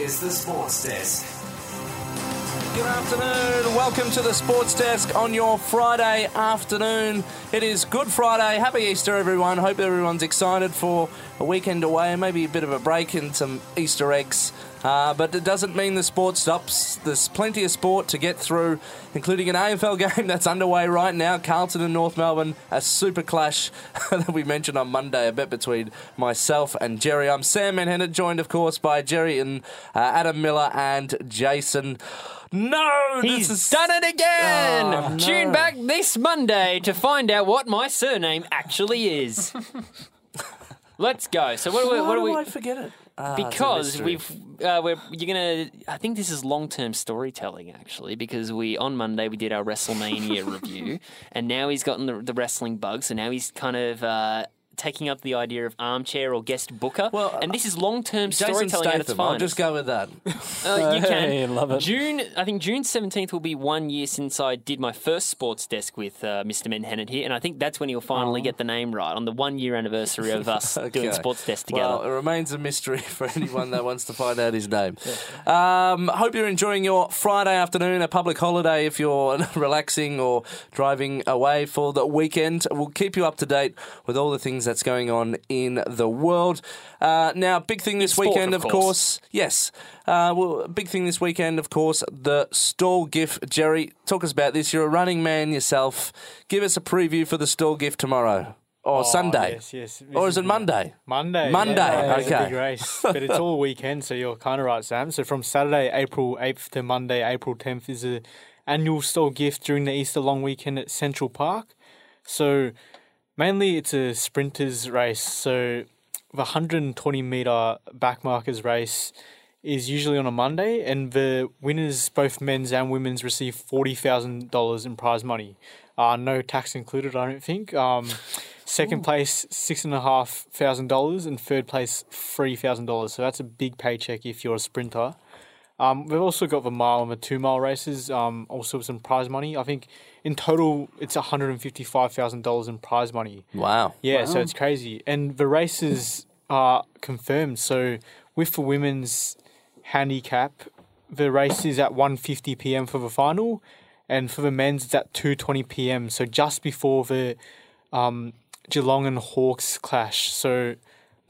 is the Sports Desk. Good afternoon. Welcome to the Sports Desk on your Friday afternoon. It is Good Friday. Happy Easter, everyone. Hope everyone's excited for a weekend away maybe a bit of a break and some Easter eggs. Uh, but it doesn't mean the sport stops. There's plenty of sport to get through, including an AFL game that's underway right now. Carlton and North Melbourne, a super clash that we mentioned on Monday, a bet between myself and Jerry. I'm Sam Menhennet, joined, of course, by Jerry and uh, Adam Miller and Jason. No, He's this is done it again! Oh, no. Tune back this Monday to find out what my surname actually is. Let's go. So what, do we- Why what do do we? I forget it? Ah, because we've uh, we're you're gonna I think this is long term storytelling actually because we on Monday we did our WrestleMania review and now he's gotten the, the wrestling bug so now he's kind of uh, taking up the idea of armchair or guest booker Well, and this is long term Jason storytelling at its Statham. I'll just go with that. Uh, you can. Hey, love it. June, I think June seventeenth will be one year since I did my first sports desk with uh, Mr. Menhennet here, and I think that's when he'll finally get the name right on the one year anniversary of us doing sports desk together. Well, it remains a mystery for anyone that wants to find out his name. Um, hope you're enjoying your Friday afternoon, a public holiday if you're relaxing or driving away for the weekend. We'll keep you up to date with all the things that's going on in the world. Uh, now, big thing this sport, weekend, of course. course. Yes. Uh, well, big thing this weekend, of course, the Stawell gift. Jerry, talk us about this. You're a running man yourself. Give us a preview for the Stawell gift tomorrow. Or Sunday. Oh, Yes, yes. Or is it Monday? Monday. Monday, yeah, It's a okay. big race, but it's all weekend, so you're kind of right, Sam. So from Saturday, April 8th to Monday, April 10th is a annual Stawell gift during the Easter long weekend at Central Park. So mainly it's a sprinters race. So the 120 meter backmarkers race is usually on a Monday, and the winners, both men's and women's, receive forty thousand dollars in prize money. Uh, no tax included, I don't think. Um, second place, six and a half thousand dollars, and third place, three thousand dollars. So that's a big paycheck if you're a sprinter. Um, we've also got the mile and the two mile races. Um, also with some prize money. I think in total it's one hundred and fifty five thousand dollars in prize money. Wow. Yeah, so it's crazy. And the races are confirmed. So with the women's handicap, the race is at 1.50 p.m. for the final, and for the men's it's at 2.20 p.m. So just before the um, Geelong and Hawks clash. So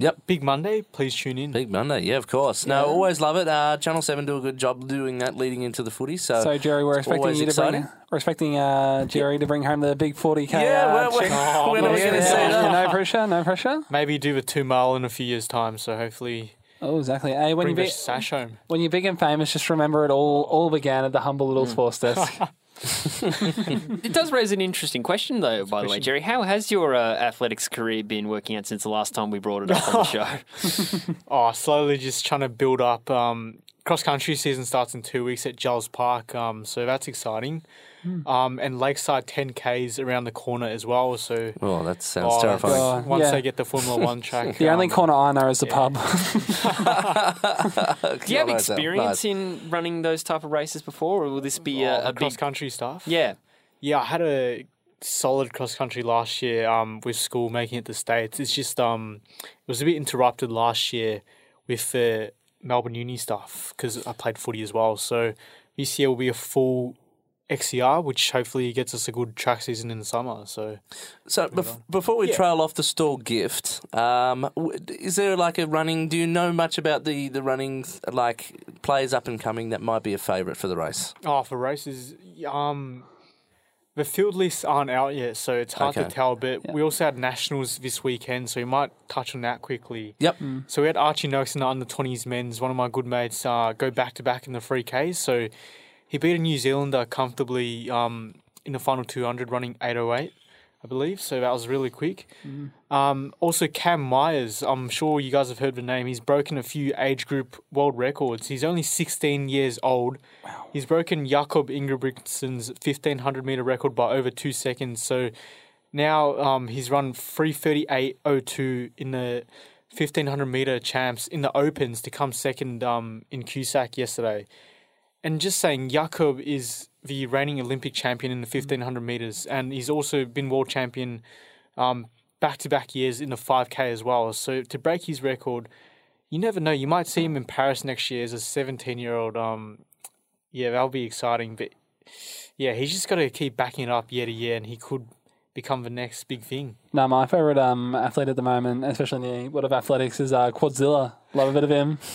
Yep. big Monday. Please tune in. Big Monday, yeah, of course. No, always love it. Uh, Channel Seven do a good job doing that, leading into the footy. So, So Jerry, we're it's expecting always you to exciting. bring. We're expecting uh, Jerry to bring home the big forty k. Yeah, uh, well, check. well, when are we Yeah, going to yeah, see yeah, that? No pressure. No pressure. Maybe do the two mile in a few years' time. So hopefully Oh, exactly. Hey, when you bring the be, sash home. when you're big and famous, just remember it all. All began at the humble little Hmm. sports desk. It does raise an interesting question, though, by the way, Jerry. How has your uh, athletics career been working out since the last time we brought it up on the show? Oh, slowly just trying to build up. Um, cross country season starts in two weeks at Jells Park, um, so that's exciting. Um, and Lakeside 10Ks around the corner as well. So Oh, that sounds oh, terrifying. God. once Yeah. they get the Formula One track, the only um, corner I know is the pub. Do you have experience nice. in running those type of races before, or will this be oh, a, a the cross big? country stuff. Yeah. Yeah, I had a solid cross country last year um, with school making it to states. It's just um, it was a bit interrupted last year with the Melbourne Uni stuff because I played footy as well. So this year will be a full XCR, which hopefully gets us a good track season in the summer. So So bef- before we trail off the Stawell gift, um, w- is there like a running? Do you know much about the the running like players up and coming that might be a favourite for the race? Oh, for races, um, the field lists aren't out yet, so it's hard Okay. to tell. But we also had nationals this weekend, so we might touch on that quickly. Yep. So we had Archie Noakes in the under twenties men's. One of my good mates uh, go back to back in the three Ks. So he beat a New Zealander comfortably um, in the final two hundred, running eight oh eight. I believe. So that was really quick. Um, also, Cam Myers, I'm sure you guys have heard the name. He's broken a few age group world records. He's only 16 years old. Wow. He's broken Jakob Ingebrigtsen's 1500 meter record by over two seconds. So now um, he's run 338.02 in the 1500 meter champs in the opens to come second um, in QSAC yesterday. And just saying, Jakob is the reigning Olympic champion in the 1500 meters, and he's also been world champion back to back years in the 5K as well. So to break his record, you never know. You might see him in Paris next year as a 17 year old. Um, yeah, that'll be exciting. But yeah, he's just got to keep backing it up year to year, and he could become the next big thing. No, my favourite um, athlete at the moment, especially in the world of athletics, is uh, Quadzilla. Love a bit of him.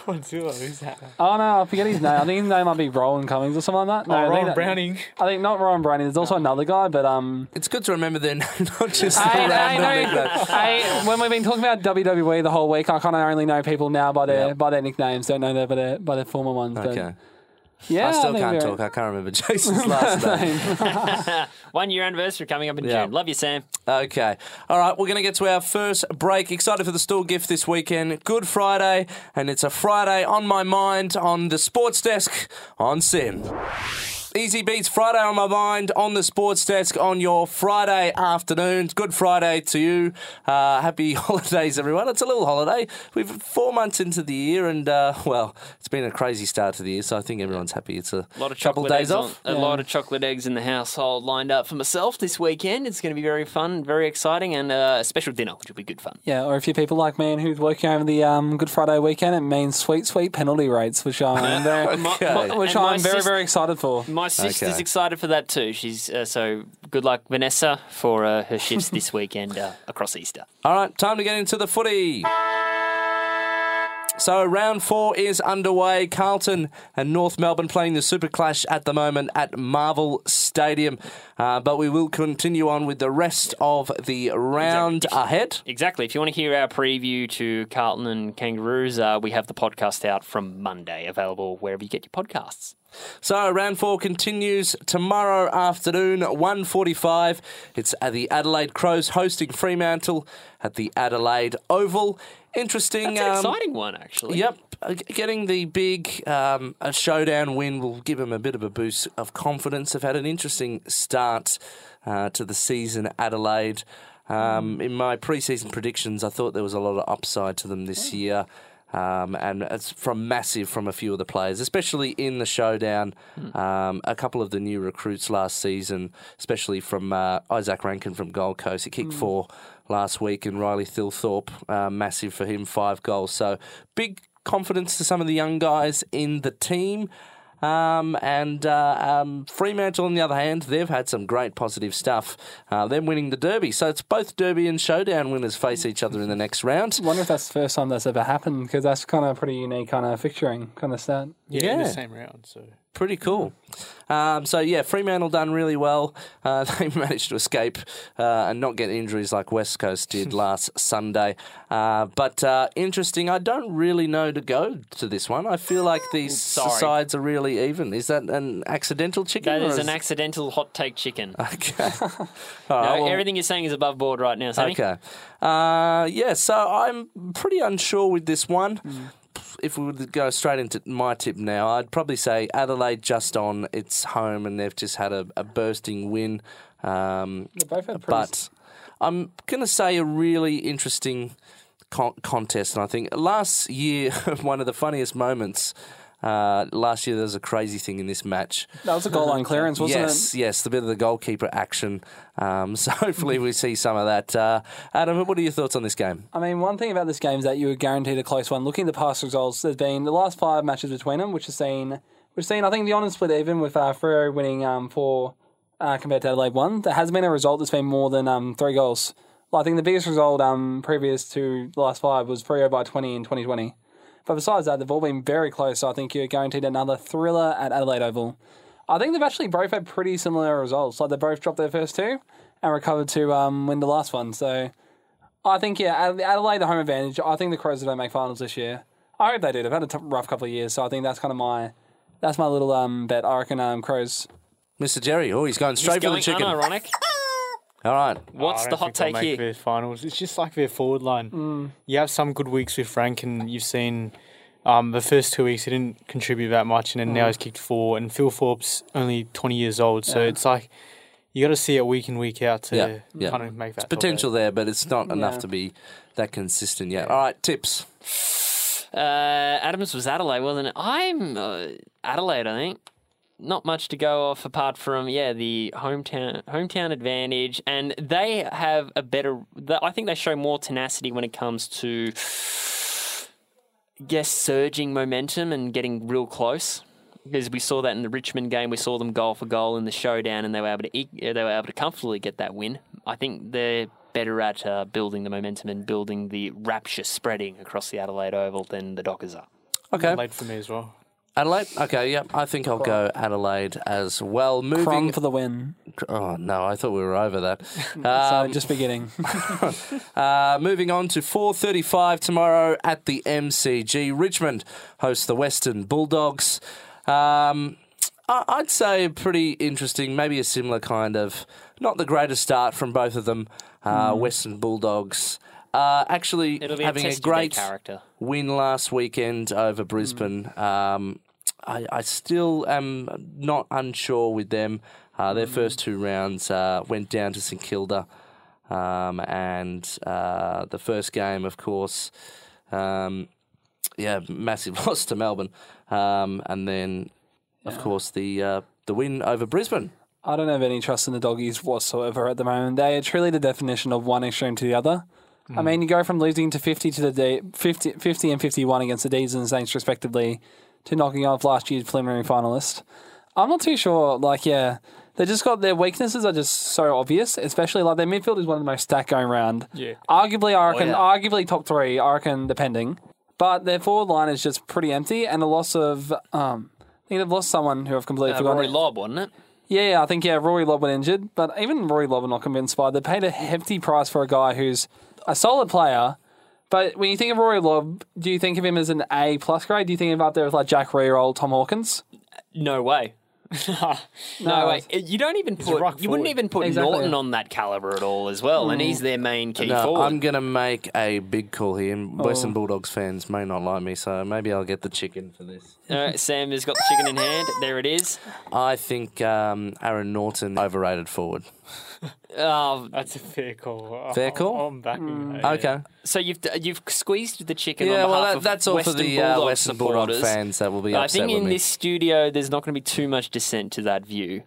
Godzilla, who's that? Oh no, I forget his name. I think his name might be Roland Cummings or something like that. No, Oh, I think Ron that- Browning. I think not Ryan Browning. There's also another guy, but um, It's good to remember they're not just I, random I, nicknames. I, when we've been talking about WWE the whole week, I kind of only know people now by their Yep. by their nicknames. Don't know their by their, by their former ones. But Okay. Yeah, I still think can't they're- talk. I can't remember Jason's last name. One year anniversary coming up in Yeah. June. Love you, Sam. Okay. All right, we're going to get to our first break. Excited for the Stawell gift this weekend. Good Friday, and it's a Friday on my mind on the sports desk on SYN. Easybeats Friday on my mind on the sports desk on your Friday afternoon. Good Friday to you. Uh, happy holidays, everyone. It's a little holiday. We've four months into the year, and uh, well, it's been a crazy start to the year. So I think everyone's happy. It's a, A lot of couple chocolate days eggs off. On, a lot of chocolate eggs in the household lined up for myself this weekend. It's going to be very fun, very exciting, and uh, a special dinner, which will be good fun. Yeah, or if you're people like me and who's working over the um, Good Friday weekend, it means sweet, sweet penalty rates, which I'm very, Okay. which And my I'm very, sis- very excited for. My sister's Okay. excited for that too. She's uh, so good luck, Vanessa, for uh, her shifts this weekend uh, across Easter. All right, time to get into the footy. So round four is underway. Carlton and North Melbourne playing the Super Clash at the moment at Marvel Stadium. Uh, but we will continue on with the rest of the round ahead. Exactly. If you want to hear our preview to Carlton and Kangaroos, uh, we have the podcast out from Monday, available wherever you get your podcasts. So round four continues tomorrow afternoon, 1.45. It's at the Adelaide Crows hosting Fremantle at the Adelaide Oval. Interesting. It's an um, exciting one, actually. Yep, uh, getting the big um, a showdown win will give them a bit of a boost of confidence. They've had an interesting start uh, to the season, Adelaide. Um, in my preseason predictions, I thought there was a lot of upside to them this year. Um, and it's from massive from a few of the players, especially in the showdown. Um, a couple of the new recruits last season, especially from uh, Izak Rankine from Gold Coast, he kicked four last week, and Riley Thilthorpe, uh, massive for him, five goals. So big confidence to some of the young guys in the team. Um, and uh, um, Fremantle, on the other hand, they've had some great positive stuff. Uh, them winning the Derby. So it's both Derby and Showdown winners face each other in the next round. I wonder if that's the first time that's ever happened because that's kind of pretty unique kind of fixturing kind of stat. Yeah, in the Yeah. same round. So Pretty cool. Um, so yeah, Fremantle done really well. Uh, they managed to escape uh, and not get injuries like West Coast did last Sunday. Uh, but uh, interesting. I don't really know to go to this one. I feel like these Sorry. sides are really even. Is that an accidental chicken? That or is an accidental hot take chicken. Okay. No, right, well- everything you're saying is above board right now, Sammy. Okay. Uh, yeah, so I'm pretty unsure with this one. If we were to go straight into my tip now, I'd probably say Adelaide just on its home and they've just had a, a bursting win. Um, They both had but I'm going to say a really interesting con- contest. And I think last year, one of the funniest moments. Uh, last year there was a crazy thing in this match. That was a goal line clearance, wasn't yes, it? yes, yes, the bit of the goalkeeper action. Um, so hopefully we see some of that. Uh, Adam, what are your thoughts on this game? I mean, one thing about this game is that you were guaranteed a close one. Looking at the past results, there's been the last five matches between them, which has seen, which seen I think the honours split even with uh, Freo winning um, four uh, compared to Adelaide one. There has been a result that's been more than um, three goals. Well, I think the biggest result um, previous to the last five was Freo by 20 in 2020. But besides that, they've all been very close. So I think you're guaranteed another thriller at Adelaide Oval. I think they've actually both had pretty similar results. Like they both dropped their first two and recovered to um, win the last one. So I think yeah, Adelaide the home advantage. I think the Crows don't make finals this year. I hope they do. They've had a t- rough couple of years, so I think that's kind of my that's my little um bet. I reckon um Crows. Mr. Jerry, oh, he's going straight It's for the chicken. unironic. All right. What's I the hot take here? their finals. It's just like their forward line. You have some good weeks with Frank, and you've seen um, the first two weeks he didn't contribute that much, and then now he's kicked four. And Thilthorpe's only twenty years old, so it's like you got to see it week in week out to Yeah, yeah. kind of make that top Potential there, but it's not enough to be that consistent yet. All right, tips. Uh, Adams was Adelaide, wasn't it? I'm uh, Adelaide, I think. Not much to go off apart from yeah the hometown hometown advantage, and they have a better. I think they show more tenacity when it comes to guess, surging momentum and getting real close. Because we saw that in the Richmond game, we saw them goal for goal in the showdown, and they were able to e- they were able to comfortably get that win. I think they're better at uh, building the momentum and building the rapture spreading across the Adelaide Oval than the Dockers are. Okay. Late for me as well. Adelaide? Okay, yep. I think I'll go Adelaide as well. Moving. for the win. Oh, no, I thought we were over that. so Um, just beginning. Uh, moving on to 4.35 tomorrow at the MCG. Richmond hosts the Western Bulldogs. Um, I- I'd say pretty interesting, maybe a similar kind of, not the greatest start from both of them. Uh, Western Bulldogs uh, actually It'll be having a, a test of their great character. win last weekend over Brisbane. Um, I, I still am not unsure with them. Uh, their first two rounds uh, went down to St Kilda, um, and uh, the first game, of course, um, yeah, massive loss to Melbourne, um, and then, of course, the uh, the win over Brisbane. I don't have any trust in the doggies whatsoever at the moment. They are truly the definition of one extreme to the other. I mean, you go from losing to 50 to the D, 50, 50 and 51 against the D's and Saints respectively to knocking off last year's preliminary finalist. I'm not too sure. Like, yeah, they just got their weaknesses are just so obvious, especially like their midfield is one of the most stacked going round. Yeah. Arguably, I reckon, yeah. arguably top three, I reckon, depending. But their forward line is just pretty empty, and the loss of, um, I think they've lost someone who I've completely Uh, forgotten. Rory Lobb, wasn't it? Yeah, yeah, I think yeah, Rory Lobb went injured, but even Rory Lobb I'm not convinced by. They paid a hefty price for a guy who's a solid player, but when you think of Rory Lobb, do you think of him as an A plus grade? Do you think of him up there with like Jack Rear Tom Hawkins? No way. no, No, way. You don't even put. rock You wouldn't even put Exactly. Naughton on that caliber at all, as well, and he's their main key No, forward. I'm going to make a big call here. Western Bulldogs fans may not like me, so maybe I'll get the chicken for this. All right, Sam has got the chicken in hand. There it is. I think um, Aaron Naughton overrated forward. Oh, That's a fair call. Fair call? I'm backing that. yeah. Okay. so you've you've squeezed the chicken. Yeah, on well, that, that's all Western for the uh, Western Bulldog fans that will be I upset think with in me. this studio, there's not going to be too much dissent to that view.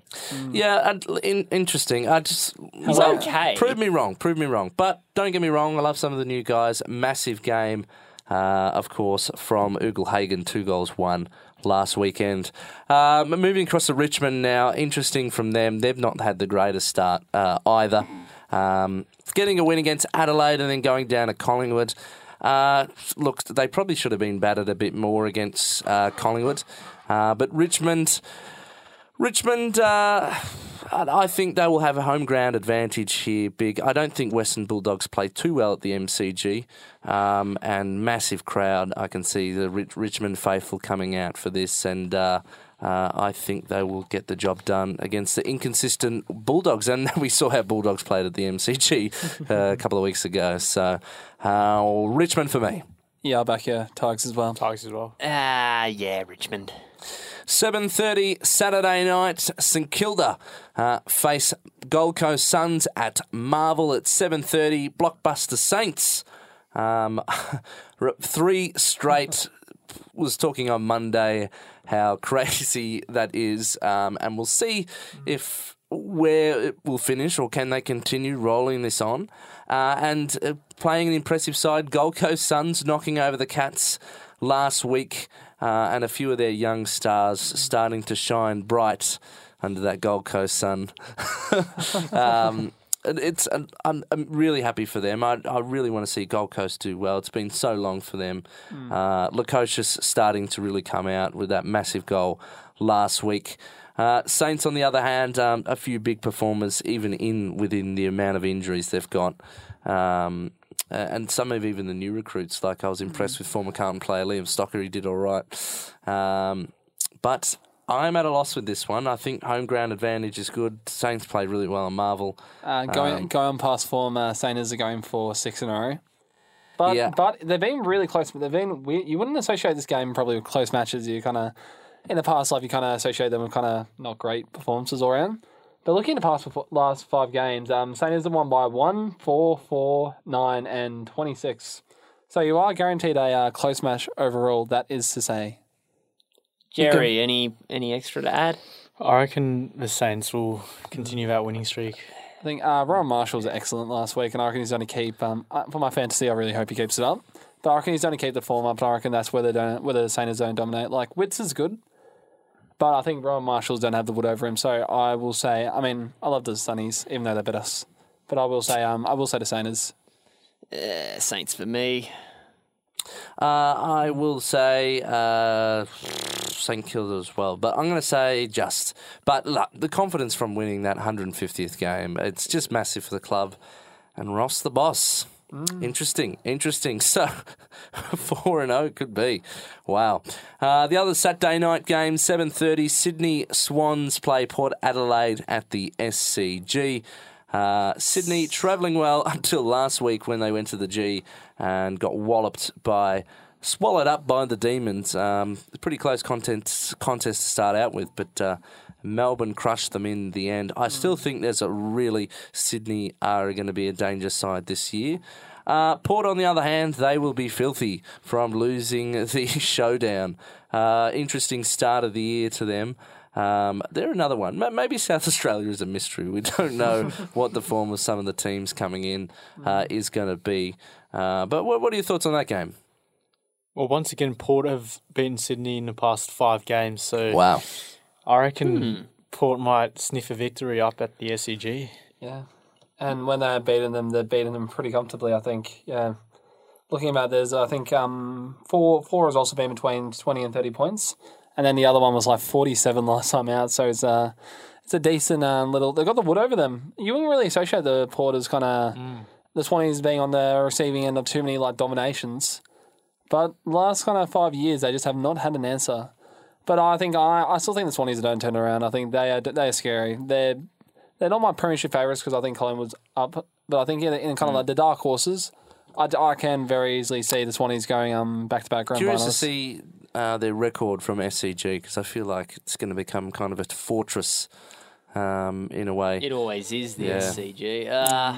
Yeah, I'd- in, interesting. I just He's well, okay. Prove me wrong. Prove me wrong. But don't get me wrong. I love some of the new guys. Massive game, uh, of course, from Ugle-Hagan. Two goals, one last weekend. Um, moving across to Richmond now. Interesting from them. They've not had the greatest start uh, either. Um, getting a win against Adelaide and then going down to Collingwood. Uh, look, they probably should have been battered a bit more against uh, Collingwood. Uh, but Richmond. Richmond, uh, I I think they will have a home ground advantage here. Big. I don't think Western Bulldogs play too well at the MCG, um, and massive crowd. I can see the Rich- Richmond faithful coming out for this, and uh, uh, I think they will get the job done against the inconsistent Bulldogs. And we saw how Bulldogs played at the MCG uh, a couple of weeks ago. So, uh, Richmond for me. Yeah, I'll back your Tigers as well. Tigers as well. Ah, yeah, Richmond. 7.30 Saturday night, St Kilda uh, face Gold Coast Suns at Marvel at 7.30, Blockbuster Saints. Um, three straight, was talking on Monday how crazy that is, um, and we'll see if where it will finish or can they continue rolling this on. Uh, and uh, playing an impressive side, Gold Coast Suns knocking over the Cats last week, uh, and a few of their young stars starting to shine bright under that Gold Coast sun. um, it's I'm, I'm really happy for them. I, I really want to see Gold Coast do well. It's been so long for them. Uh, Lukosius starting to really come out with that massive goal last week. Uh, Saints, on the other hand, um, a few big performers, even in within the amount of injuries they've got. Um, uh, and some of even the new recruits. Like I was impressed with former Carlton player Liam Stocker. He did all right. Um, but I'm at a loss with this one. I think home ground advantage is good. Saints played really well on Marvel. Uh, going Um, going past form, uh, Saints are going for six in a row. But Yeah. but they've been really close. But they've been weird. You wouldn't associate this game probably with close matches. You kind of in the past life you kind of associate them with kind of not great performances all around. But looking at the past perfor- last five games, um, Saints have won by one, four, four, nine, and twenty six. So you are guaranteed a uh, close match overall. That is to say, Jerry, any any extra to add? I reckon the Saints will continue that winning streak. I think uh, Rowan Marshall was excellent last week, and I reckon he's going to keep. Um, uh, for my fantasy, I really hope he keeps it up. But I reckon he's going to keep the form up. And I reckon that's where they don't, where the Saints don't dominate. Like Witts is good, but I think Rowan Marshalls don't have the wood over him. So I will say, I mean, I love the Sunnies, even though they beat us. But I will say, um, I will say the Saints. Saints for me. Uh, I will say uh, St Kilda as well, but I'm going to say just. But look, the confidence from winning that 150th game, it's just massive for the club. And Ross the boss. Interesting, interesting. So, four and zero could be, wow. Uh, the other Saturday night game, seven thirty. Sydney Swans play Port Adelaide at the SCG. Uh, Sydney travelling well until last week when they went to the G and got walloped by, swallowed up by the Demons. Um, pretty close contest contest to start out with, but uh, Melbourne crushed them in the end. I still think there's a really Sydney are going to be a danger side this year. Uh, Port, on the other hand, they will be filthy from losing the showdown. Uh, interesting start of the year to them. Um, they're another one. Maybe South Australia is a mystery. We don't know what the form of some of the teams coming in uh, is going to be. Uh, but what, what are your thoughts on that game? Well, once again, Port have beaten Sydney in the past five games, so Wow. I reckon Port might sniff a victory up at the SCG. Yeah. And when they're beating them, they're beating them pretty comfortably, I think. Yeah. Looking about this, I think um, four four has also been between twenty and thirty points, and then the other one was like forty seven last time out. So it's a it's a decent um, little. They've got the wood over them. You wouldn't really associate the Porters kind of the twenties being on the receiving end of too many like dominations, but last kind of five years they just have not had an answer. But I think I, I still think the Swannies don't turn around. I think they are they are scary. They're they're not my premiership favourites because I think Collingwood's up. But I think in, in kind of like the dark horses, I, I can very easily see the Swannies going um back to back grand Curious to see uh, their record from SCG because I feel like it's going to become kind of a fortress um, in a way. It always is the Yeah. SCG. Uh,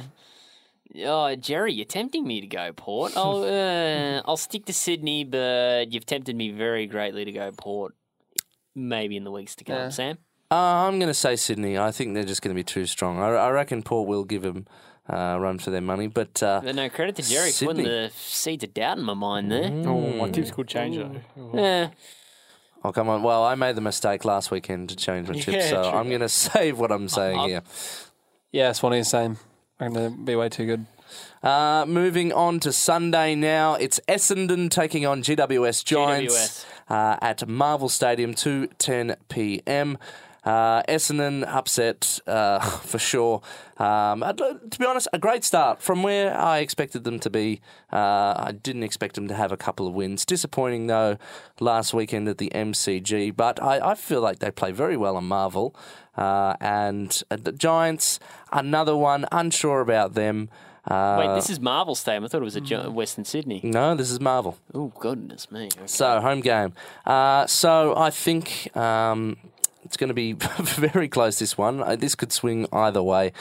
oh, Jerry, you're tempting me to go Port. I'll uh, I'll stick to Sydney, but you've tempted me very greatly to go Port. Maybe in the weeks to come, Yeah. Sam. Uh, I'm going to say Sydney. I think they're just going to be too strong. I, I reckon Port will give them uh, a run for their money, but uh, no credit to Jerry for putting the seeds of doubt in my mind there. Oh, my tips could change though. Yeah. oh come on. Well, I made the mistake last weekend to change my tips, Yeah, so true. I'm going to save what I'm saying I'll- here. Yeah, Swannies same. I'm going to be way too good. Uh, moving on to Sunday now, it's Essendon taking on GWS Giants Uh, at Marvel Stadium, 2:10 p.m. Uh, Essendon upset uh, for sure. Um, to be honest, a great start from where I expected them to be. Uh, I didn't expect them to have a couple of wins. Disappointing though last weekend at the MCG, but I, I feel like they play very well on Marvel. Uh, and uh, the Giants, another one, unsure about them. Uh, Wait, this is Marvel Stadium. I thought it was a Jo- Western Sydney. no, this is Marvel. Oh, goodness me. Okay. So home game. Uh, so I think um, it's going to be very close. This one. Uh, This could swing either way.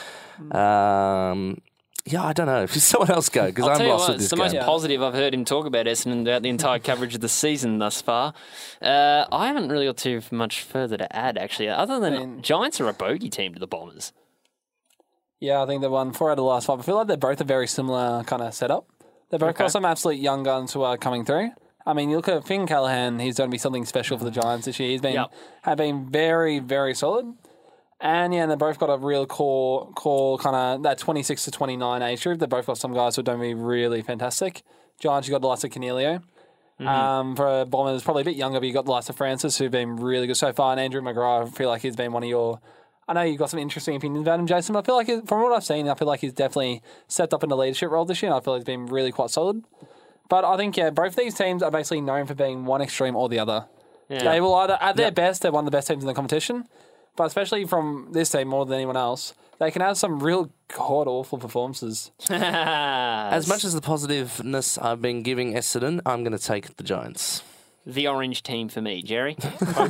Um, yeah, I don't know. If someone else go because I'll I'm tell you lost what, with it's this the game. most positive I've heard him talk about Essendon throughout the entire coverage of the season thus far. Uh, I haven't really got too much further to add, actually, other than mean- Giants are a bogey team to the Bombers. Yeah, I think they won four out of the last five. I feel like they're both a very similar kind of setup. They've both Okay. got some absolute young guns who are coming through. I mean, you look at Finn Callaghan; he's going to be something special for the Giants this year. He's been Yep. have been very, very solid. And yeah, and they've both got a real core, core kind of that twenty six to twenty nine age group. They've both got some guys who are going to be really fantastic. Giants, you got the likes of Coniglio. Um, for a Bombers, probably a bit younger, but you got the likes of Francis, who've been really good so far. And Andrew McGrath, I feel like he's been one of your. I know you've got some interesting opinions about him, Jason, but I feel like, he- from what I've seen, I feel like he's definitely stepped up in the leadership role this year. And I feel like he's been really quite solid. But I think, yeah, both these teams are basically known for being one extreme or the other. Yeah. They will either, at their best, they're one of the best teams in the competition. But especially from this team more than anyone else, they can have some real god awful performances. As much as the positiveness I've been giving Essendon, I'm going to take the Giants. the orange team for me, Jerry. Four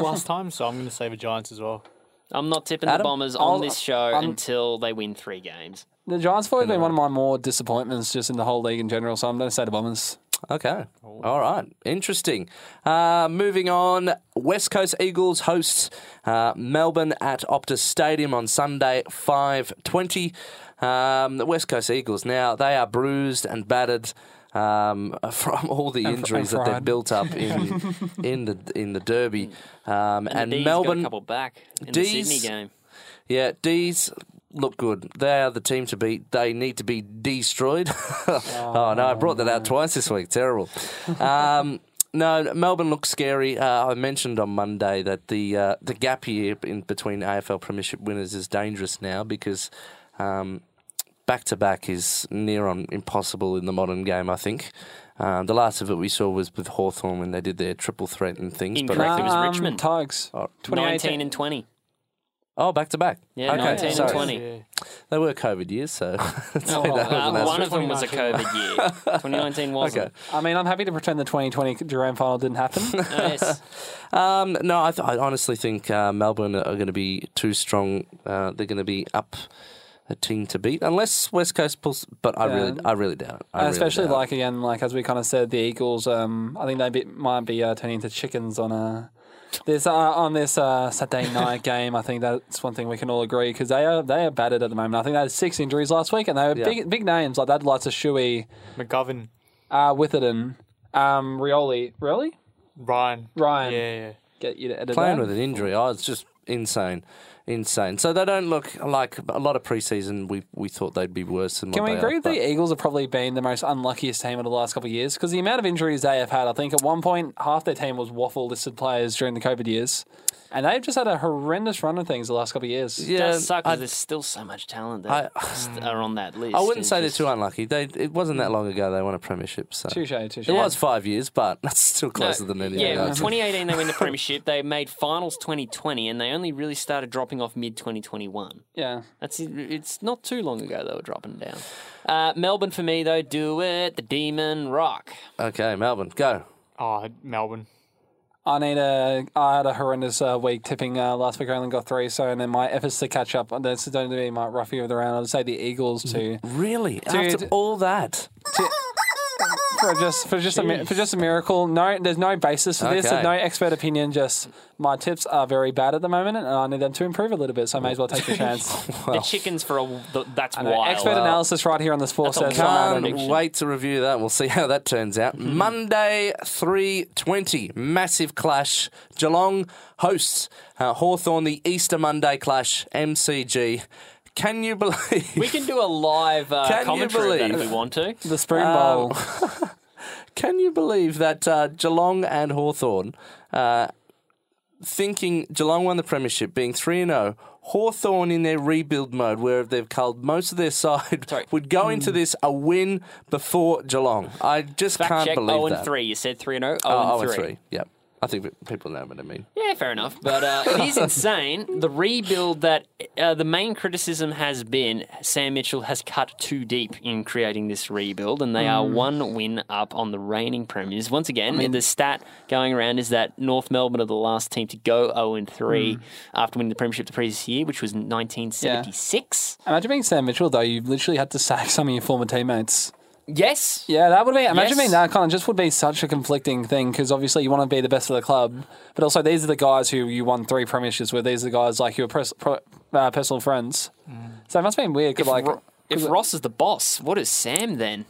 last time, so I'm going to say the Giants as well. I'm not tipping the Adam? Bombers I'll- on this show I'm- until they win three games. The Giants have always been one of my more disappointments just in the whole league in general, so I'm going to say the Bombers. Okay. All right. Interesting. Uh, moving on. West Coast Eagles hosts uh, Melbourne at Optus Stadium on Sunday, 5.20. Um, the West Coast Eagles, now, they are bruised and battered. Um, from all the injuries that they've built up in in the in the Derby. Um, And, and the D's got a Melbourne, couple back in D's- the Sydney game. yeah, D's look good. They are the team to beat. They need to be destroyed. oh, no, I brought that out twice this week. Terrible. Um, no, Melbourne looks scary. Uh, I mentioned on Monday that the uh, the gap here in between AFL Premiership winners is dangerous now because back to back is near on impossible in the modern game. I think. Um, the last of it we saw was with Hawthorn when they did their triple threat and things. But I Incorrect. think, It was Um, Richmond. Tigers. Oh, 19 and 20. oh, back to back. Yeah, okay, 19 and 20. Yeah. They were COVID years, so so Oh, that uh, one of them was a COVID year. 2019 wasn't. Okay. I mean, I'm happy to pretend the 2020 Durham final didn't happen. Uh, yes. Um, no, I, th- I honestly think uh, Melbourne are going to be too strong. Uh, they're going to be up a team to beat, unless West Coast pulls. But I Yeah. really, I really doubt it. I really Especially doubt it. like again, like as we kind of said, the Eagles. Um, I think they be, might be uh, turning into chickens on a this uh, on this uh, Saturday night game. I think that's one thing we can all agree because they are they are battered at the moment. I think they had six injuries last week, and they were Yeah. big big names like that. Lots of Shuey, McGovern, uh, Witherden, um, Rioli, Rioli, Ryan. Ryan. Yeah, yeah. Get you to edit playing that. with an injury. Oh, it's just insane, insane. So they don't look like a lot of preseason. We we thought they'd be worse than. Can what we they agree are, the Eagles have probably been the most unluckiest team of the last couple of years? Because the amount of injuries they have had, I think at one point half their team was waffle listed players during the COVID years. And they've just had a horrendous run of things the last couple of years. It Yeah, does suck I- there's still so much talent that I- are on that list. I wouldn't It's say they're too unlucky. They it wasn't that long ago they won a premiership. So Touche, touche. it was five years, but that's still No, closer than anything. Yeah, 2018 they win the premiership. They made finals 2020, and they only really started dropping off mid 2021. Yeah. That's it's not too long ago they were dropping down. Uh, Melbourne for me though, do it the Demon Rock. Okay, Melbourne, go. Oh, Melbourne. I need a. I had a horrendous uh, week tipping uh, last week. I only got three, so and then my efforts to catch up. This is going to be my roughie of the round. I'd say the Eagles too. Really? Dude. After all that? For just for just a for just a miracle. No, there's no basis for this. Okay. There's no expert opinion. Just my tips are very bad at the moment, and I need them to improve a little bit. So I may as well take the chance. The chickens for a th- that's I know, wild. expert analysis right here on the sports. That's a Desk. I'm out wild prediction. Wait to review that. We'll see how that turns out. Monday, 3.20. Massive clash. Geelong hosts uh, Hawthorn, the Easter Monday clash, MCG. Can you believe... we can do a live uh, Can you commentary of that if believe- we want to. The Spring Um, Bowl. Can you believe that uh, Geelong and Hawthorn, uh, thinking Geelong won the premiership, being 3 0, Hawthorn in their rebuild mode, where they've culled most of their side, Sorry. would go into this a win before Geelong. I just Fact can't check believe 0 that. and 3. You said 3 and 0. 0 Oh, and 0 3. and 3. Yep. I think people know what I mean. Yeah, fair enough. But uh, it is insane. The rebuild that uh, the main criticism has been Sam Mitchell has cut too deep in creating this rebuild, and they are one win up on the reigning premiers. Once again, the stat going around is that North Melbourne are the last team to go 0 and 3 after winning the premiership the previous year, which was 1976. Imagine being Sam Mitchell though. You've literally had to sack some of your former teammates. Yes. Yeah, that would be. Imagine Yes. being that kind of just would be such a conflicting thing because obviously you want to be the best of the club, but also these are the guys who you won three premierships with. These are the guys like your pro- uh, personal friends. So it must have been weird. 'cause, If, like, Ro- if Ross is the boss, what is Sam then?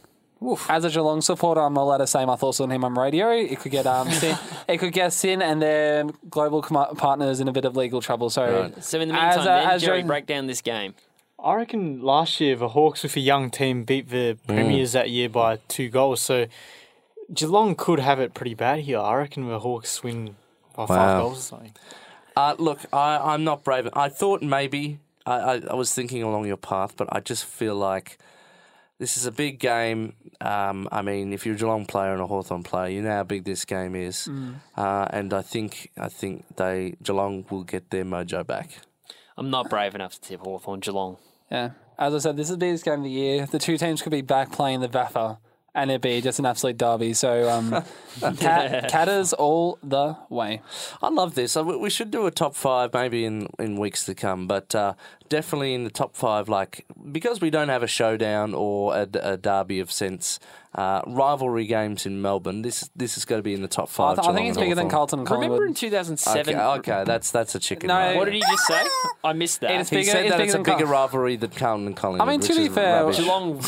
as a Geelong supporter, I'm not allowed to say my thoughts on him on radio. It could get um, SYN, it could get SYN and their global com- partners in a bit of legal trouble. So, So in the As meantime, a- then as Jerry, break down this game. I reckon last year the Hawks with a young team beat the Premiers that year by two goals. So Geelong could have it pretty bad here. I reckon the Hawks win by Wow. five goals or something. Uh, look, I, I'm not brave. I thought maybe I, I, I was thinking along your path, but I just feel like this is a big game. Um, I mean, if you're a Geelong player and a Hawthorn player, you know how big this game is, uh, and I think I think they Geelong will get their mojo back. I'm not brave enough to tip Hawthorn Geelong. Yeah, as I said, this is the biggest game of the year. The two teams could be back playing the VAFA, and it'd be just an absolute derby. So, um, cat, catters all the way. I love this. Uh, we- We should do a top five maybe in, in weeks to come, but uh, definitely in the top five, like because we don't have a showdown or a, a derby of sense. Uh, rivalry games in Melbourne. This this is going to be in the top I, five. th- I think it's bigger than Carlton and Remember in 2007? Okay, okay, that's that's a chicken. No, run. What did he just say? I missed that. It's He bigger- said it's that it's a bigger Carl- rivalry than Carlton and Collingwood. I mean, to which be is fair, rubbish. Geelong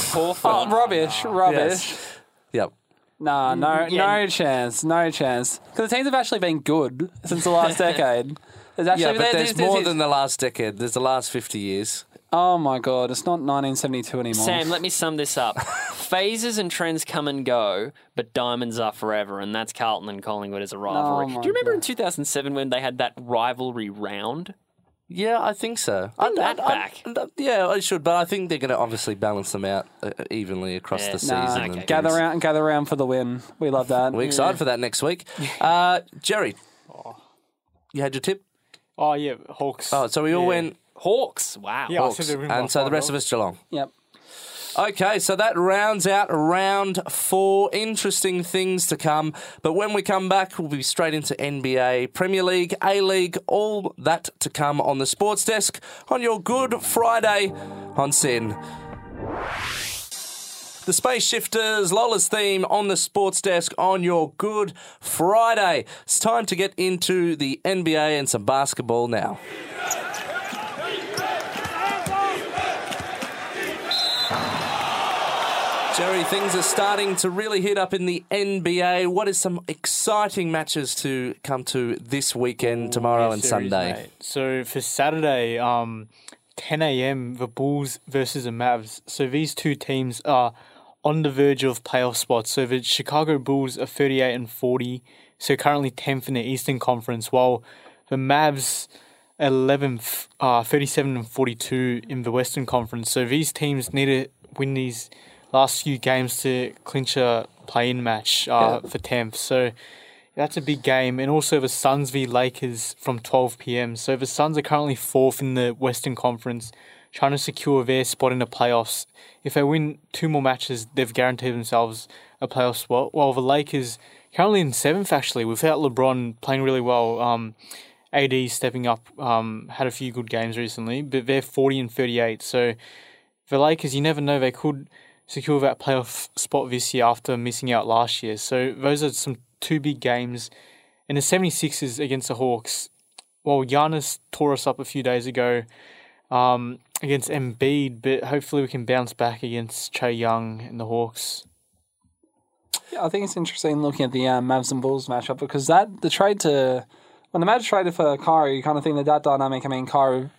Oh, rubbish, rubbish. Yes. Yep. Nah, no, Yeah. no chance, no chance. Because the teams have actually been good since the last decade. There's actually Yeah, but there- there's there's- more there's- than the last decade. There's the last 50 years. Oh my god, it's not 1972 anymore. Sam, let me sum this up. Phases and trends come and go, but diamonds are forever, and that's Carlton and Collingwood as a rivalry. Oh Do you remember in 2007 when they had that rivalry round? Yeah, I think so. Bring I- that I- back. I- yeah, I should, but I think they're going to obviously balance them out uh, evenly across Yeah. the season. Nah, and okay. gather things. and gather around for the win. We love that. We're excited for that next week. Uh, Jerry, you had your tip? Oh yeah, Hawks. Oh, so we all Yeah. went Hawks. Wow. Yeah, I Hawks, said they win by and so the rest of goals. us Geelong. Yep. Okay, so that rounds out round four. Interesting things to come. But when we come back, we'll be straight into NBA, Premier League, A League, all that to come on the sports desk on your Good Friday on SYN. The Shapeshifters, Lola's theme on the sports desk on your Good Friday. It's time to get into the NBA and some basketball now. Jerry, things are starting to really heat up in the NBA. What is some exciting matches to come to this weekend, tomorrow and series, Sunday? mate. So for Saturday, um, 10 a.m. the Bulls versus the Mavs. So these two teams are on the verge of playoff spots. So the Chicago Bulls are 38 and 40, so currently 10th in the Eastern Conference, while the Mavs. 11th, uh, 37 and 42 in the Western Conference. So these teams need to win these last few games to clinch a play-in match uh, for 10th. So that's a big game. And also the Suns v Lakers from 12 p.m. So the Suns are currently fourth in the Western Conference, trying to secure their spot in the playoffs. If they win two more matches, they've guaranteed themselves a playoff spot. While the Lakers currently in seventh, actually, without LeBron playing really well. Um, AD stepping up, um, had a few good games recently, but they're 40 and 38. So the Lakers, you never know, they could secure that playoff spot this year after missing out last year. So those are some two big games. And the 76ers against the Hawks, well, Giannis tore us up a few days ago um, against Embiid, but hopefully we can bounce back against Trae Young and the Hawks. Yeah, I think it's interesting looking at the um, Mavs and Bulls matchup because that the trade to when the Mavs traded for Kyrie, you kind of think that that dynamic. I mean, Kyrie,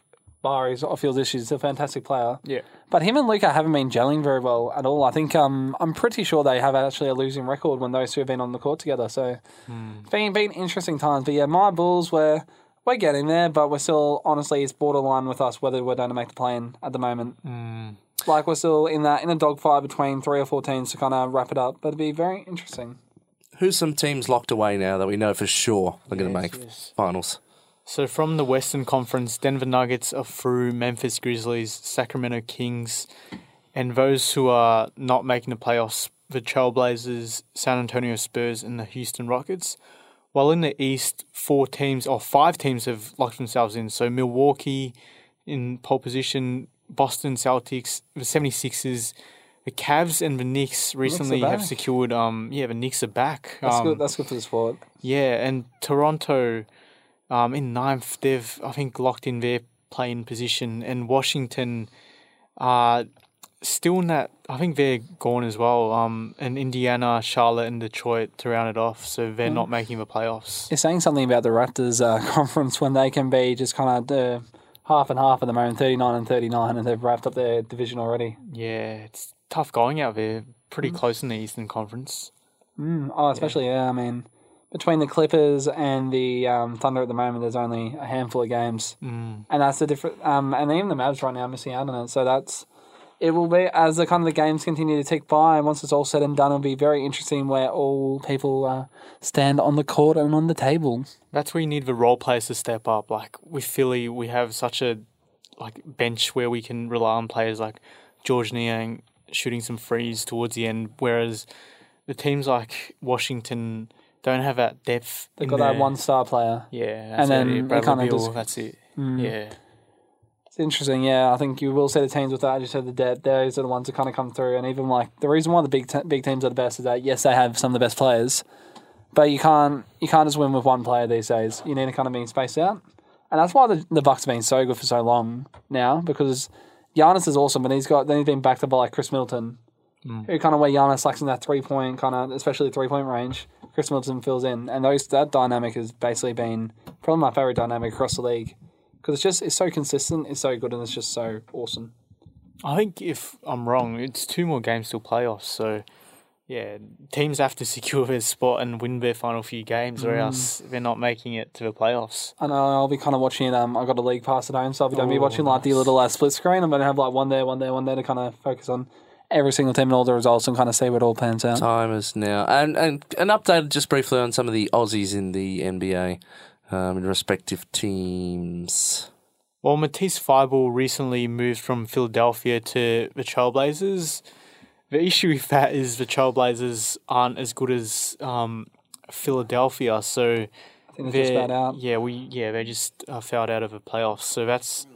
bar his off-field issues, he's a fantastic player. Yeah. But him and Luka haven't been gelling very well at all. I think um, I'm pretty sure they have actually a losing record when those two have been on the court together. So it's been been interesting times. But yeah, my Bulls were we're getting there, but we're still honestly it's borderline with us whether we're going to make the play-in at the moment. Like we're still in that in a dogfight between three or four teams to kind of wrap it up. But it'd be very interesting. Who's some teams locked away now that we know for sure are going to make yes. finals? So from the Western Conference, Denver Nuggets are through Memphis Grizzlies, Sacramento Kings, and those who are not making the playoffs, the Trailblazers, San Antonio Spurs, and the Houston Rockets. While in the East, four teams or five teams have locked themselves in. So Milwaukee in pole position, Boston Celtics, the 76ers, the Cavs and the Knicks recently have secured um yeah, the Knicks are back. That's um, good. That's good for the sport. yeah, and Toronto, um, in ninth, they've I think locked in their playing position, and Washington, uh, still in that. I think they're gone as well. Um, and Indiana, Charlotte, and Detroit to round it off, so they're not making the playoffs. You're saying something about the Raptors uh, conference when they can be just kind of the half and half at the moment, 39 and 39, and they've wrapped up their division already. Yeah, it's tough going out there. Pretty close in the Eastern Conference. Mm, oh, especially, yeah. I mean, between the Clippers and the um, Thunder at the moment, there's only a handful of games. Mm. And that's the different. Um, and even the Mavs right now are missing out on it. So that's. It will be, as the kind of the games continue to tick by, and once it's all said and done, it'll be very interesting where all people uh, stand on the court and on the table. That's where you need the role players to step up. Like with Philly, we have such a like bench where we can rely on players like Georges Niang shooting some frees towards the end, whereas the teams like Washington don't have that depth. They've got that one star player. Yeah, and then it. kinda Beal, just- that's it. Mm. Yeah, It's interesting, yeah. I think you will see the teams with that. As you said, the depth. Those are the ones that kind of come through. And even like the reason why the big te- big teams are the best is that yes, they have some of the best players, but you can't you can't just win with one player these days. You need to kind of be spaced out, and that's why the the Bucks have been so good for so long now because Giannis is awesome, but he's got then he's been backed up by like Khris Middleton, who kind of where Giannis lacks in that three point kind of, especially three point range. Khris Middleton fills in, and those that dynamic has basically been probably my favorite dynamic across the league because it's just it's so consistent, it's so good, and it's just so awesome. I think if I'm wrong, it's two more games till playoffs. So, yeah, teams have to secure their spot and win their final few games, or else they're not making it to the playoffs. I know I'll be kind of watching it. Um, I got a league pass at home, so I'll be, gonna be Oh, watching like the little uh, split screen. I'm gonna have like one there, one there, one there to kind of focus on every single team and all the results and kind of see what all pans out. Time is now. And, and an update just briefly on some of the Aussies in the NBA, um, in respective teams. Well, Matisse Thybulle recently moved from Philadelphia to the Trailblazers. The issue with that is the Trailblazers aren't as good as um, Philadelphia, so they're just out. Yeah, we yeah they just uh, fouled out of the playoffs. So that's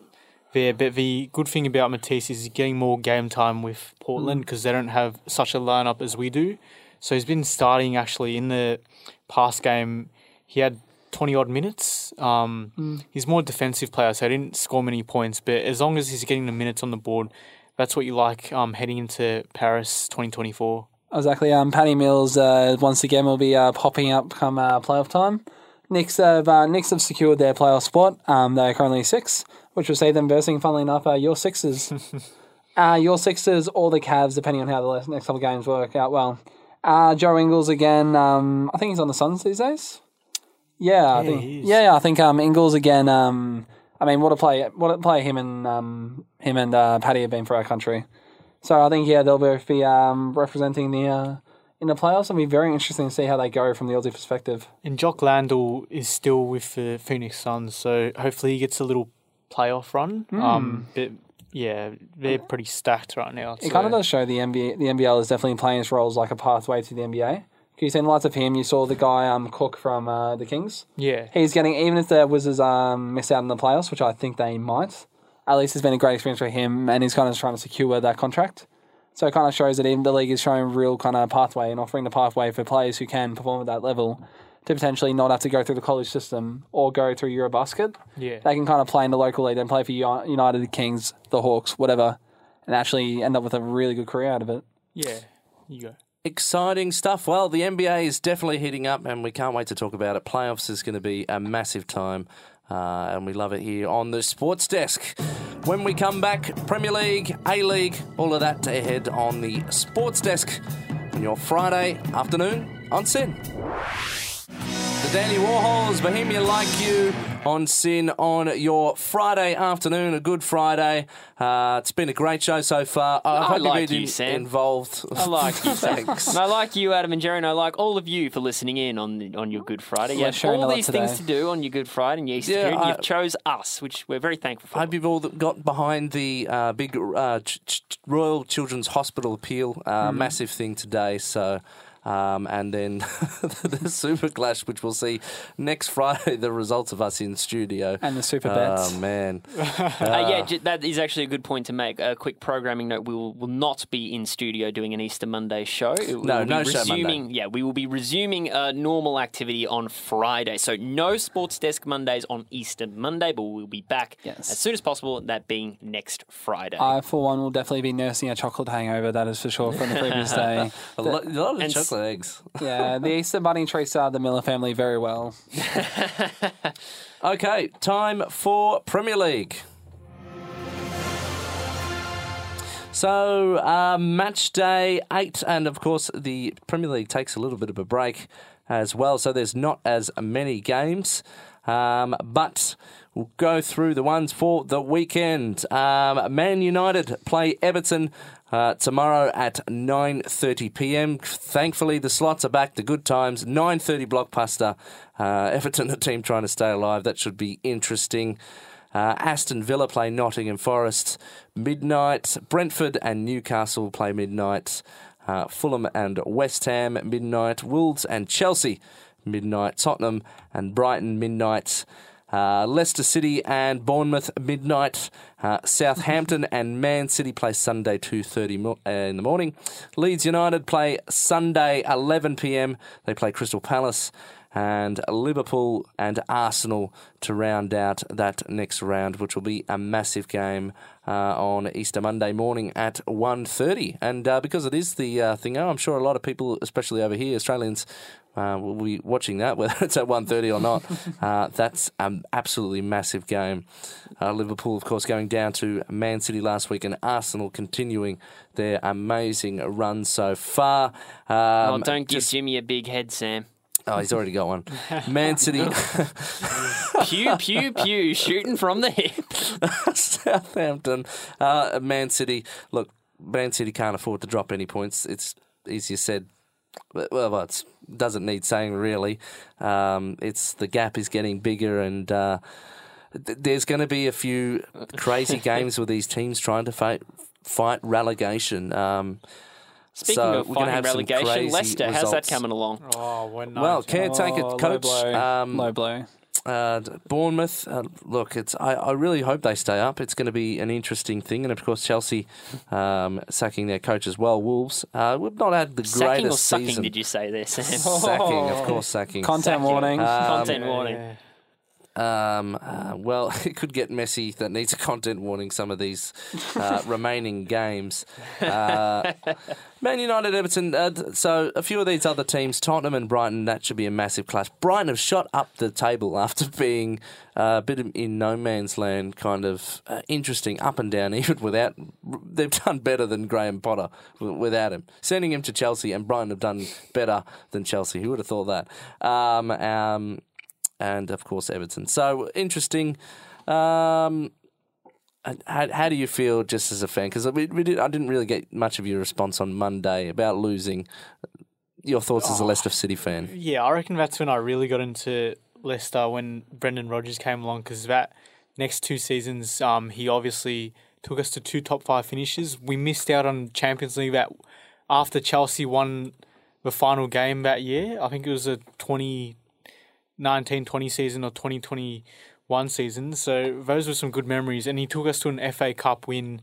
there. But the good thing about Matisse is he's getting more game time with Portland Mm. because they don't have such a lineup as we do. So he's been starting actually in the past game. He had twenty odd minutes. Um, Mm. He's more defensive player, so he didn't score many points. But as long as he's getting the minutes on the board, that's what you like um, heading into Paris twenty twenty four. Exactly. Um, Paddy Mills uh, once again will be uh, popping up come uh, playoff time. Knicks have uh, Knicks have secured their playoff spot. Um, they're currently six, which will see them versing. Funnily enough, uh, your Sixers, uh, your Sixers or the Cavs, depending on how the next couple of games work out. Well, uh, Joe Ingles again. Um, I think he's on the Suns these days. Yeah, I think. Yeah, yeah, I think um, Ingles again. Um, I mean, what a play! What a play him and um, him and uh, Paddy have been for our country. So I think yeah, they'll both be um, representing the uh, in the playoffs. It'll be very interesting to see how they go from the Aussie perspective. And Jock Landale is still with the Phoenix Suns, so hopefully he gets a little playoff run. Um, but yeah, they're pretty stacked right now. It kind of does show the NBA. The NBL is definitely playing its roles like a pathway to the NBA. You seen lots of him. You saw the guy um, Cook from uh, the Kings. Yeah, He's getting even if the Wizards um, miss out in the playoffs, which I think they might. At least it's been a great experience for him, and he's kind of trying to secure that contract. So it kind of shows that even the league is showing real kind of pathway and offering the pathway for players who can perform at that level to potentially not have to go through the college system or go through Eurobasket. yeah. They can kind of play in the local league and play for United, the Kings, the Hawks, whatever, and actually end up with a really good career out of it. Yeah, you go. Exciting stuff. Well, the NBA is definitely heating up, and we can't wait to talk about it. Playoffs is going to be a massive time, uh, and we love it here on the Sports Desk. When we come back, Premier League, A League, all of that ahead on the Sports Desk on your Friday afternoon on SYN. The Dandy Warhols, Bohemian Like You on SYN on your Friday afternoon, a good Friday. Uh, it's been a great show so far. I, I hope like you've been you, Sam. involved. I like you, Thanks. And I like you, Adam and Jerry, and I like all of you for listening in on the, on your Good Friday. You have all these things to do on your Good Friday and your Easter Yeah, I- You've chose us, which we're very thankful for. I hope you've all got behind the uh, big uh, Ch- Ch- Royal Children's Hospital appeal. Uh, Hmm. Massive thing today. So. Um, and then the Super Clash, which we'll see next Friday, the results of us in studio. And the super bets. Oh, man. Uh, yeah, that is actually a good point to make. A quick programming note: we will, will not be in studio doing an Easter Monday show. It- we No, will be no show resuming, Monday. Yeah, we will be resuming uh, normal activity on Friday. So no Sports Desk Mondays on Easter Monday, but we'll be back Yes. as soon as possible. That being next Friday. I, for one, will definitely be nursing a chocolate hangover. That is for sure from the previous day. A lot, a lot of And s- chocolate eggs. Yeah, the Easter Bunny treats uh, the Miller family very well. Okay, time for Premier League. So, uh, match day eight, and of course, the Premier League takes a little bit of a break as well, so there's not as many games. Um, but we'll go through the ones for the weekend. Um, Man United play Everton uh, tomorrow at 9:30 p.m. Thankfully, the slots are back. The good times. 9:30 blockbuster. Uh, Everton, the team trying to stay alive. That should be interesting. Uh, Aston Villa play Nottingham Forest midnight. Brentford and Newcastle play midnight. Uh, Fulham and West Ham midnight. Wolves and Chelsea midnight. Tottenham and Brighton midnight. Uh, Leicester City and Bournemouth midnight. Uh, Southampton and Man City play Sunday 2:30 mo- uh, in the morning. Leeds United play Sunday 11 p.m. They play Crystal Palace. And Liverpool and Arsenal to round out that next round, which will be a massive game uh, on Easter Monday morning at 1.30. And uh, because it is the uh, thing, I'm sure a lot of people, especially over here, Australians, uh, will be watching that, whether it's at 1.30 or not. uh, that's an absolutely massive game. Uh, Liverpool, of course, going down to Man City last week, and Arsenal continuing their amazing run so far. Oh, Um, don't give just- Jimmy a big head, Sam. Oh, he's already got one. Man City, Pew, pew, pew, shooting from the hip. Southampton, uh, Man City. Look, Man City can't afford to drop any points. It's easier said. Well, it doesn't need saying really. Um, it's the gap is getting bigger, and uh, th- there's going to be a few crazy games with these teams trying to fight fight relegation. Um, Speaking so of we're fighting have relegation, crazy Leicester, how's that coming along? Oh, when Well, caretaker Oh, low coach blow. um, low blow. uh, Bournemouth. Uh, look, it's I, I really hope they stay up. It's going to be an interesting thing, and of course Chelsea um, sacking their coach as well. Wolves. Uh, we've not had the Sacking or sucking, season. did you say this? Sacking, of course, sacking. Content Sacking. warning. Content warning. Yeah. Um, uh, well, it could get messy. That needs a content warning. Some of these uh, remaining games. Uh, Man United, Everton. Uh, so a few of these other teams, Tottenham and Brighton. That should be a massive clash. Brighton have shot up the table after being uh, a bit in- no man's land, kind of uh, interesting, up and down. Even without, they've done better than Graham Potter without him. Sending him to Chelsea, and Brighton have done better than Chelsea. Who would have thought that? Um, um, and of course Everton. So interesting. Um, how, how do you feel just as a fan? Because we, we did, I didn't really get much of your response on Monday about losing. Your thoughts as a Leicester City fan? Yeah, I reckon that's when I really got into Leicester when Brendan Rodgers came along because that next two seasons, um, he obviously took us to two top five finishes. We missed out on Champions League that after Chelsea won the final game that year. I think it was a 2019-20 season or 2021 season. So those were some good memories. And he took us to an FA Cup win.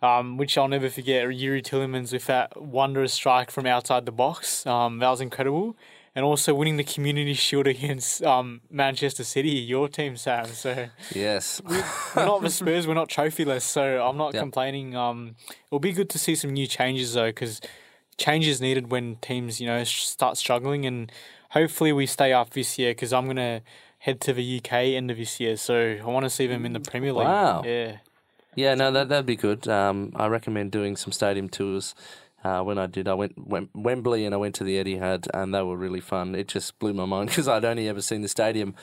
Um, which I'll never forget. Youri Tielemans with that wondrous strike from outside the box. Um, that was incredible. And also winning the Community Shield against um, Manchester City, your team, Sam. So Yes. we're not the Spurs, we're not trophyless. So I'm not Yep. complaining. Um, it'll be good to see some new changes though, because change is needed when teams, you know, start struggling. And hopefully we stay up this year, because I'm gonna head to the UK end of this year. So I want to see them in the Premier League. Wow. Yeah. Yeah, no, that that'd be good. Um, I recommend doing some stadium tours. Uh, when I did, I went, went Wembley and I went to the Etihad, and they were really fun. It just blew my mind because I'd only ever seen the stadium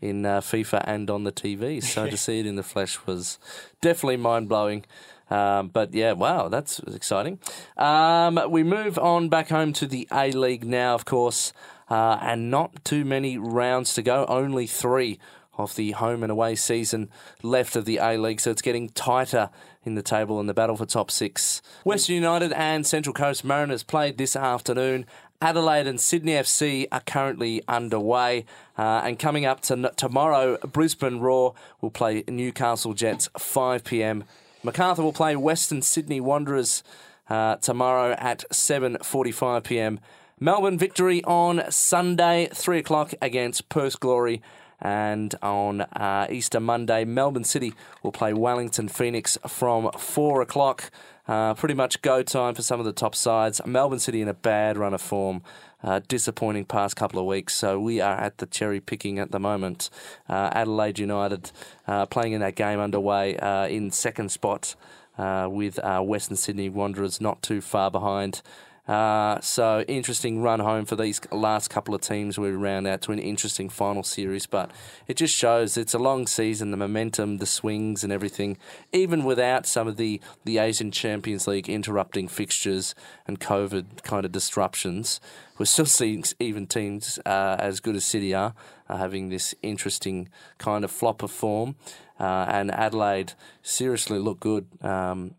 in uh, FIFA and on the TV. So to see it in the flesh was definitely mind blowing. Um, but yeah, wow, that's exciting. Um, we move on back home to the A League now, of course, uh, and not too many rounds to go, only three of the home and away season left of the A League, so it's getting tighter in the table in the battle for top six. Western United and Central Coast Mariners played this afternoon. Adelaide and Sydney FC are currently underway, uh, and coming up to tomorrow, Brisbane Roar will play Newcastle Jets 5 p.m. Macarthur will play Western Sydney Wanderers uh, tomorrow at 7:45 p.m. Melbourne victory on Sunday, three o'clock against Perth Glory. And on uh, Easter Monday, Melbourne City will play Wellington Phoenix from four o'clock. Uh, pretty much go time for some of the top sides. Melbourne City in a bad run of form. Uh, disappointing past couple of weeks, so we are at the cherry picking at the moment. Uh, Adelaide United uh, playing in that game underway uh, in second spot with Western Sydney Wanderers not too far behind. Uh, so interesting run home for these last couple of teams. We round out to an interesting final series, but it just shows it's a long season. The momentum, the swings, and everything. Even without some of the the Asian Champions League interrupting fixtures and COVID kind of disruptions, we're still seeing even teams uh, as good as City are, are having this interesting kind of flop of form. Uh, and Adelaide seriously look good. Um,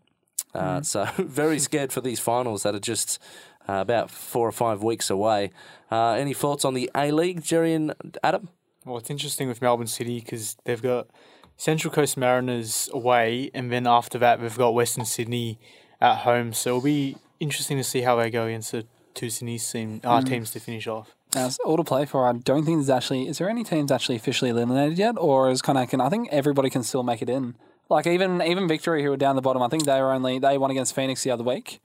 uh, So very scared for these finals that are just uh, about four or five weeks away. Uh, any thoughts on the A League, Jerry and Adam? Well, it's interesting with Melbourne City because they've got Central Coast Mariners away, and then after that, they've got Western Sydney at home. So it'll be interesting to see how they go against the two Sydney team, uh, teams to finish off. Now, it's all to play for. I don't think there's actually. Is there any teams actually officially eliminated yet, or is kind of? Can I think everybody can still make it in. Like even even Victory, who were down the bottom, I think they were only they won against Phoenix the other week,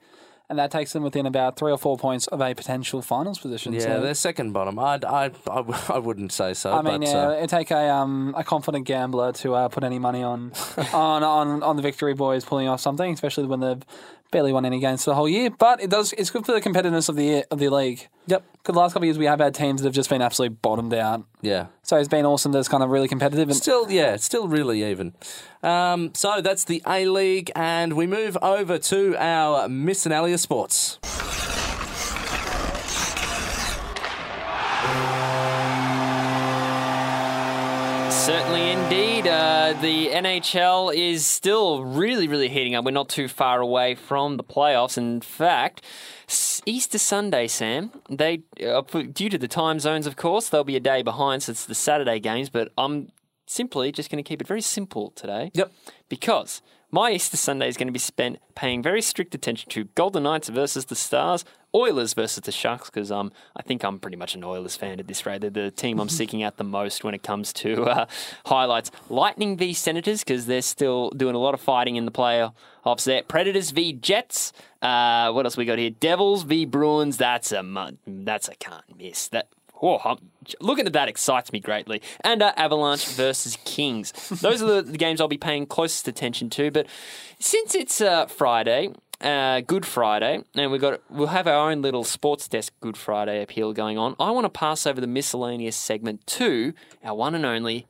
and that takes them within about three or four points of a potential finals position. Yeah, so, they're second bottom. I'd, I, I, I wouldn't say so. I mean, but, yeah, uh, it'd take a um a confident gambler to uh, put any money on on on on the Victory boys pulling off something, especially when they've barely won any games for the whole year. But it does it's good for the competitiveness of the of the league. Yep. Because the last couple of years we have had teams that have just been absolutely bottomed out. yeah. So it's been awesome that it's kind of really competitive. And Still, yeah, it's still really even. Um, so that's the A League, and we move over to our Miss Miscellaneous Sports. Indeed. Uh, the NHL is still really, really heating up. We're not too far away from the playoffs. In fact, Easter Sunday, Sam, they uh, due to the time zones, of course, they'll be a day behind. So it's the Saturday games. But I'm simply just going to keep it very simple today. Yep. Because my Easter Sunday is going to be spent paying very strict attention to Golden Knights versus the Stars, Oilers versus the Sharks, because um, I think I'm pretty much an Oilers fan at this rate. They're the team I'm seeking out the most when it comes to uh, highlights. Lightning v Senators, because they're still doing a lot of fighting in the playoffs there. Predators v Jets. Uh, what else we got here? Devils v Bruins. That's a that's a can't miss. That Oh, I'm- looking at that excites me greatly. And uh, Avalanche versus Kings. Those are the, the games I'll be paying closest attention to. But since it's uh, Friday, uh, Good Friday, and we've got we'll have our own little sports desk Good Friday appeal going on. I want to pass over the miscellaneous segment to our one and only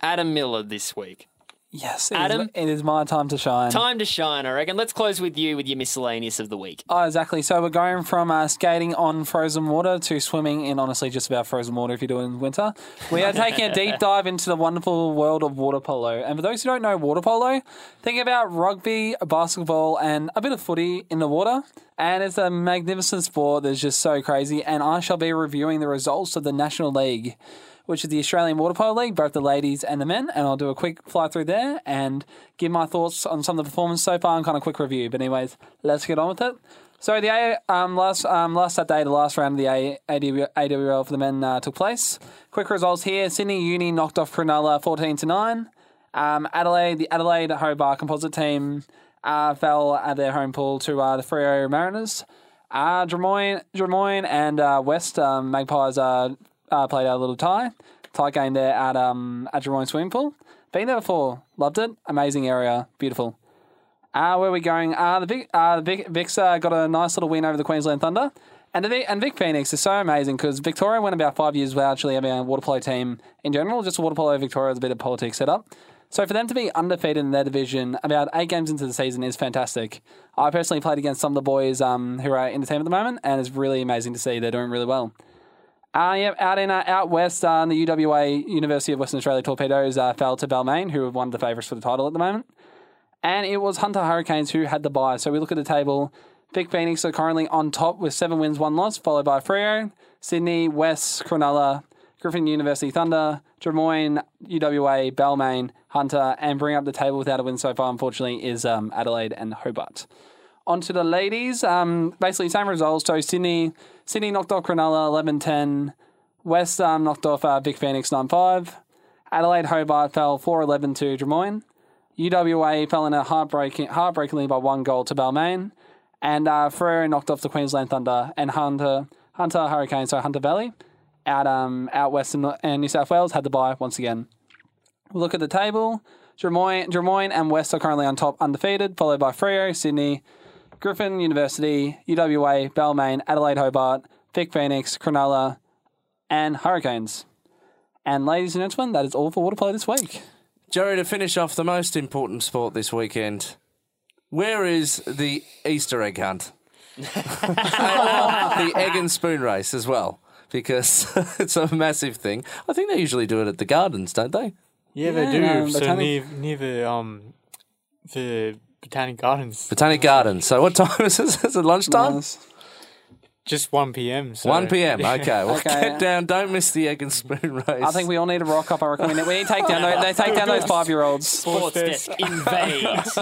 Adam Miller this week. Yes, it is- Adam? it is my time to shine. Time to shine, I reckon. Let's close with you with your miscellaneous of the week. Oh, exactly. So we're going from uh, skating on frozen water to swimming in honestly just about frozen water if you do it in winter. We are taking a deep dive into the wonderful world of water polo. And for those who don't know water polo, think about rugby, basketball, and a bit of footy in the water. And it's a magnificent sport that's just so crazy. And I shall be reviewing the results of the National League which is the Australian Water Polo League, both the ladies and the men. And I'll do a quick fly through there and give my thoughts on some of the performance so far and kind of quick review. But anyways, let's get on with it. So the A, um, last um, last Saturday, the last round of the A, AW, AWL for the men uh, took place. Quick results here: Sydney Uni knocked off Cronulla fourteen to nine. Um, Adelaide, the Adelaide Hobart composite team uh, fell at their home pool to uh, the Freo Mariners. Uh, Drummoyne and uh, West um, Magpies uh, uh, played a little tie. Tie game there at um, at Drummoyne swimming pool. Been there before, loved it. Amazing area, beautiful. Uh, where are we going? Uh, the Vic, uh, the Vic, Vic's uh, got a nice little win over the Queensland Thunder. And the and Vic Phoenix is so amazing because Victoria went about five years without actually having a water polo team in general. Just water polo Victoria has a bit of politics set up. So for them to be undefeated in their division about eight games into the season is fantastic. I personally played against some of the boys um, who are in the team at the moment, and it's really amazing to see they're doing really well. Uh, yeah, out in uh, out west, uh, the UWA University of Western Australia Torpedoes uh, fell to Balmain, who have won the favourites for the title at the moment. And it was Hunter Hurricanes who had the bye. So we look at the table. Vic Phoenix are currently on top with seven wins, one loss, followed by Freo, Sydney, West, Cronulla, Griffith University Thunder, Drummoyne, UWA, Balmain, Hunter, and bring up the table without a win so far, unfortunately, is um, Adelaide and Hobart. On to the ladies. Um, basically, same results. So Sydney, Sydney knocked off Cronulla 11-10. West um, knocked off uh, Vic Phoenix 9-5. Adelaide Hobart fell 4-11 to Drummoyne. UWA fell in a heartbreaking, heartbreakingly by one goal to Balmain. And uh, knocked off the Queensland Thunder and Hunter Hunter Hurricanes, so Hunter Valley, out um out west and, and New South Wales had the bye once again. We'll look at the table. Drummoyne, Drummoyne and West are currently on top undefeated, followed by Freo, Sydney, Griffith University, UWA, Balmain, Adelaide Hobart, Vic Phoenix, Cronulla, and Hurricanes. And ladies and gentlemen, that is all for water polo this week. Jerry, to finish off the most important sport this weekend, where is the Easter egg hunt? the egg and spoon race as well, because it's a massive thing. I think they usually do it at the gardens, don't they? Yeah, they do. um, so near near the um the Botanic Gardens. Botanic Gardens. So what time is it? Is it lunchtime? Nice. Just one p.m. So. 1 p.m. Okay, well, Okay. get down. Don't miss the egg and spoon race. I think we all need to rock up. I reckon we need, we need to take down those, they take down those five year olds. Sports desk invades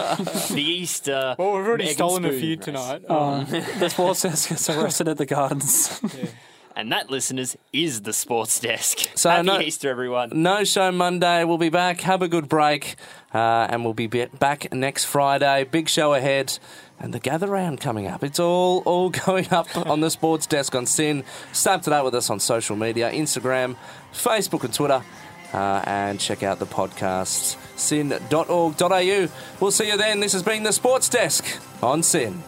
the Easter. Well, we've already egg and stolen a spoon few race. tonight. Oh. Um, The sports desk gets arrested at the gardens. And that, listeners, is the Sports Desk. So Happy no- Easter, everyone. No show Monday. We'll be back. Have a good break. Uh, and we'll be back next Friday. Big show ahead. And the gather round coming up. It's all all going up on the sports desk on SYN. Stay up to date with us on social media Instagram, Facebook, and Twitter. Uh, and check out the podcast syn.org.au. We'll see you then. This has been the Sports Desk on SYN.